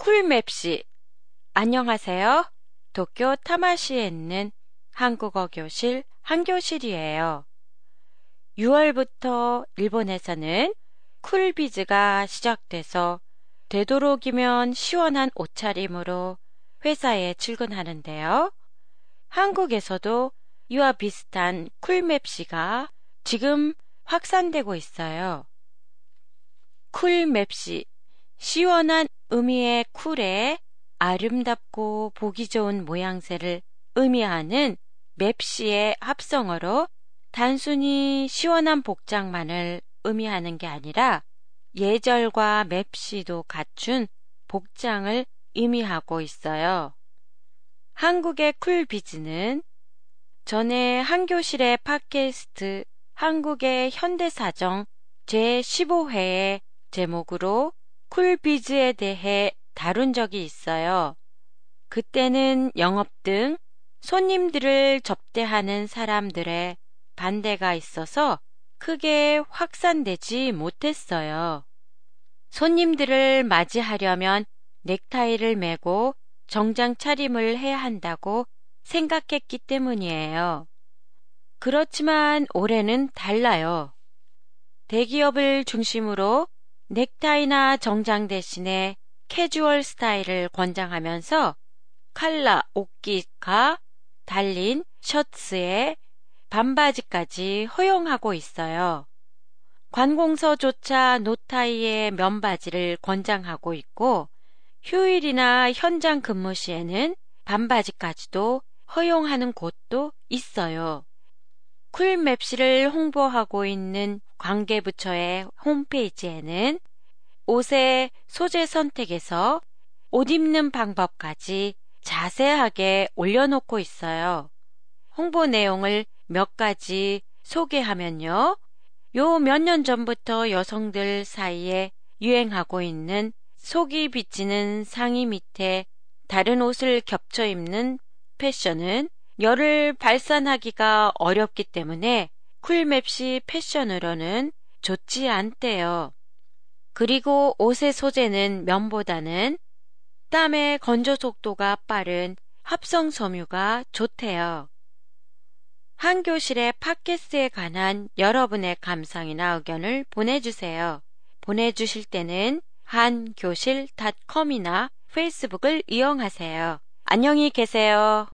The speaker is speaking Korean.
쿨맵시 안녕하세요. 도쿄 타마시에 있는 한국어 교실 한교실이에요. 6월부터 일본에서는 쿨비즈가 시작돼서 되도록이면 시원한 옷차림으로 회사에 출근하는데요. 한국에서도 이와 비슷한 쿨맵시가 지금 확산되고 있어요. 쿨맵시 시원한 의미의 쿨에 아름답고 보기 좋은 모양새를 의미하는 맵시의 합성어로 단순히 시원한 복장만을 의미하는 게 아니라 예절과 맵시도 갖춘 복장을 의미하고 있어요. 한국의 쿨비즈는 전에 한교실의 팟캐스트 한국의 현대사정 제15회의 제목으로 쿨비즈에 대해 다룬 적이 있어요. 그때는 영업 등 손님들을 접대하는 사람들의 반대가 있어서 크게 확산되지 못했어요. 손님들을 맞이하려면 넥타이를 매고 정장 차림을 해야 한다고 생각했기 때문이에요. 그렇지만 올해는 달라요. 대기업을 중심으로 넥타이나 정장 대신에 캐주얼 스타일을 권장하면서 칼라, 옷깃가 달린 셔츠에 반바지까지 허용하고 있어요. 관공서조차 노타이의 면바지를 권장하고 있고 휴일이나 현장 근무 시에는 반바지까지도 허용하는 곳도 있어요. 쿨맵시를 홍보하고 있는 관계부처의 홈페이지에는 옷의 소재 선택에서 옷 입는 방법까지 자세하게 올려놓고 있어요. 홍보 내용을 몇 가지 소개하면요. 요 몇 년 전부터 여성들 사이에 유행하고 있는 속이 비치는 상의 밑에 다른 옷을 겹쳐 입는 패션은 열을 발산하기가 어렵기 때문에 쿨맵시 패션으로는 좋지 않대요. 그리고 옷의 소재는 면보다는 땀의 건조 속도가 빠른 합성 섬유가 좋대요. 한 교실의 팟캐스트에 관한 여러분의 감상이나 의견을 보내주세요. 보내주실 때는 한교실닷컴이나 페이스북을 이용하세요. 안녕히 계세요.